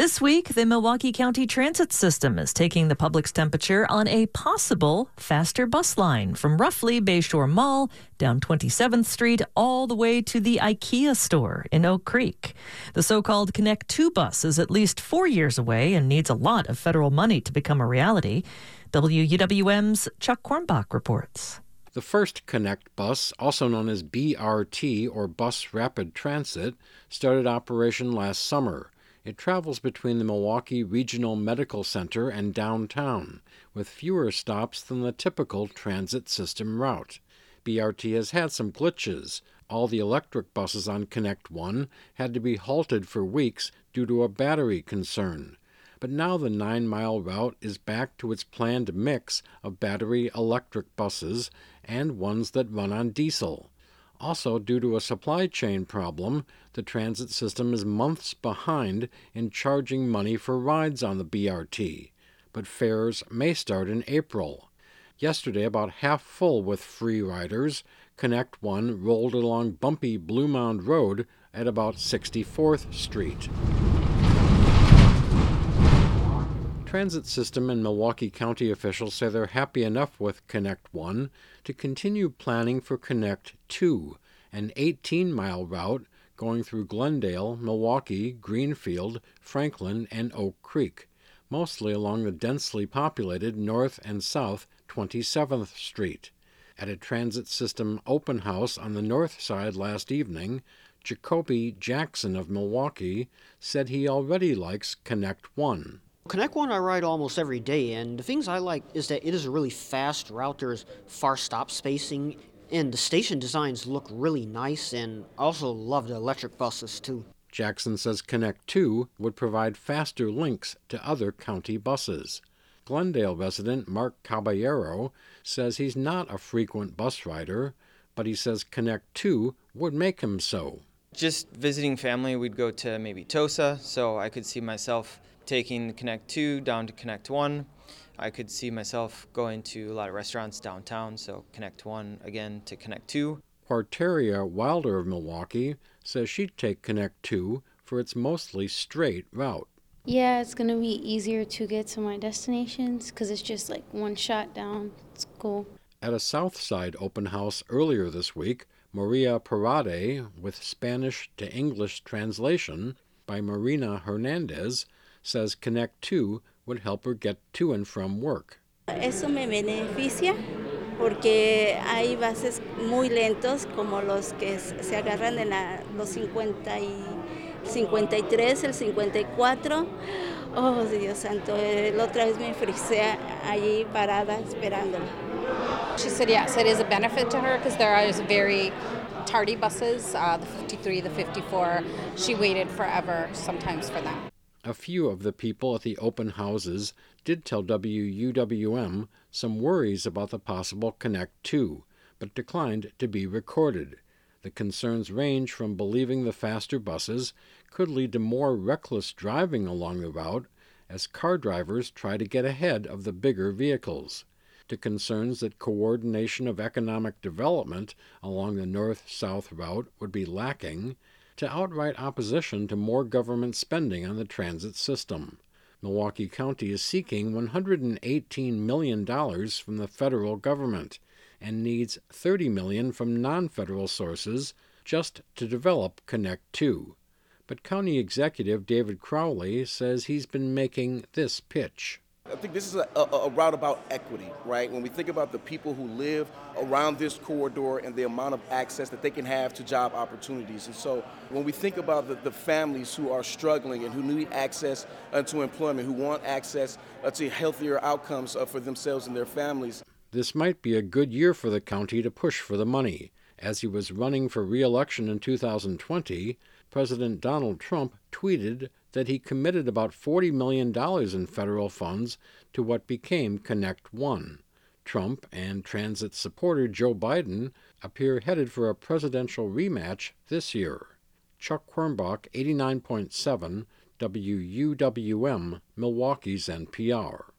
This week, the Milwaukee County Transit System is taking the public's temperature on a possible faster bus line from roughly Bayshore Mall down 27th Street all the way to the IKEA store in Oak Creek. The so called Connect 2 bus is at least four years away and needs a lot of federal money to become a reality. WUWM's Chuck Quirmbach reports. The first Connect bus, also known as BRT or Bus Rapid Transit, started operation last summer. It travels between the Milwaukee Regional Medical Center and downtown, with fewer stops than the typical transit system route. BRT has had some glitches. All the electric buses on Connect 1 had to be halted for weeks due to a battery concern. But now the nine mile route is back to its planned mix of battery electric buses and ones that run on diesel. Also, due to a supply chain problem, the transit system is months behind in charging money for rides on the BRT, but fares may start in April. Yesterday, about half full with free riders, Connect One rolled along bumpy Bluemound Road at about 64th Street. Transit system and Milwaukee County officials say they're happy enough with Connect 1 to continue planning for Connect 2, an 18 mile route going through Glendale, Milwaukee, Greenfield, Franklin, and Oak Creek, mostly along the densely populated North and South 27th Street. At a transit system open house on the north side last evening, Jacoby Jackson of Milwaukee said he already likes Connect 1. Connect One I ride almost every day, and the things I like is that it is a really fast route. There's far stop spacing, and the station designs look really nice, and I also love the electric buses too. Jackson says Connect 2 would provide faster links to other county buses. Glendale resident Mark Caballero says he's not a frequent bus rider, but he says Connect 2 would make him so. Just visiting family, we'd go to maybe Tosa, so I could see myself taking Connect 2 down to Connect 1. I could see myself going to a lot of restaurants downtown, so Connect 1 again to Connect 2. Quarteria Wilder of Milwaukee says she'd take Connect 2 for its mostly straight route. Yeah, it's going to be easier to get to my destinations because it's just like one shot down. It's cool. At a South Side open house earlier this week, Maria Parade, with Spanish to English translation by Marina Hernandez, says Connect 2 would help her get to and from work. Eso me beneficia porque hay bases muy lentos como los que se agarran en la, los 50 y 53, el 54. Oh, Dios santo, la otra vez me frisé allí parada esperándolo. She said yes, it is a benefit to her because there are very tardy buses, uh, the 53, the 54. She waited forever sometimes for them. A few of the people at the open houses did tell WUWM some worries about the possible Connect 2, but declined to be recorded. The concerns range from believing the faster buses could lead to more reckless driving along the route as car drivers try to get ahead of the bigger vehicles, to concerns that coordination of economic development along the north south route would be lacking to outright opposition to more government spending on the transit system. Milwaukee County is seeking $118 million from the federal government and needs 30 million from non federal sources just to develop Connect 2. But County Executive David Crowley says he's been making this pitch. I think this is a, a, a, route about equity, right? When we think about the people who live around this corridor and the amount of access that they can have to job opportunities. And so when we think about the, the families who are struggling and who need access uh, to employment, who want access uh, to healthier outcomes uh, for themselves and their families. This might be a good year for the county to push for the money. As he was running for re election in 2020, President Donald Trump tweeted that he committed about $40 million in federal funds to what became Connect One. Trump and transit supporter Joe Biden appear headed for a presidential rematch this year. Chuck Quirmbach, 89.7 WUWM, Milwaukee's NPR.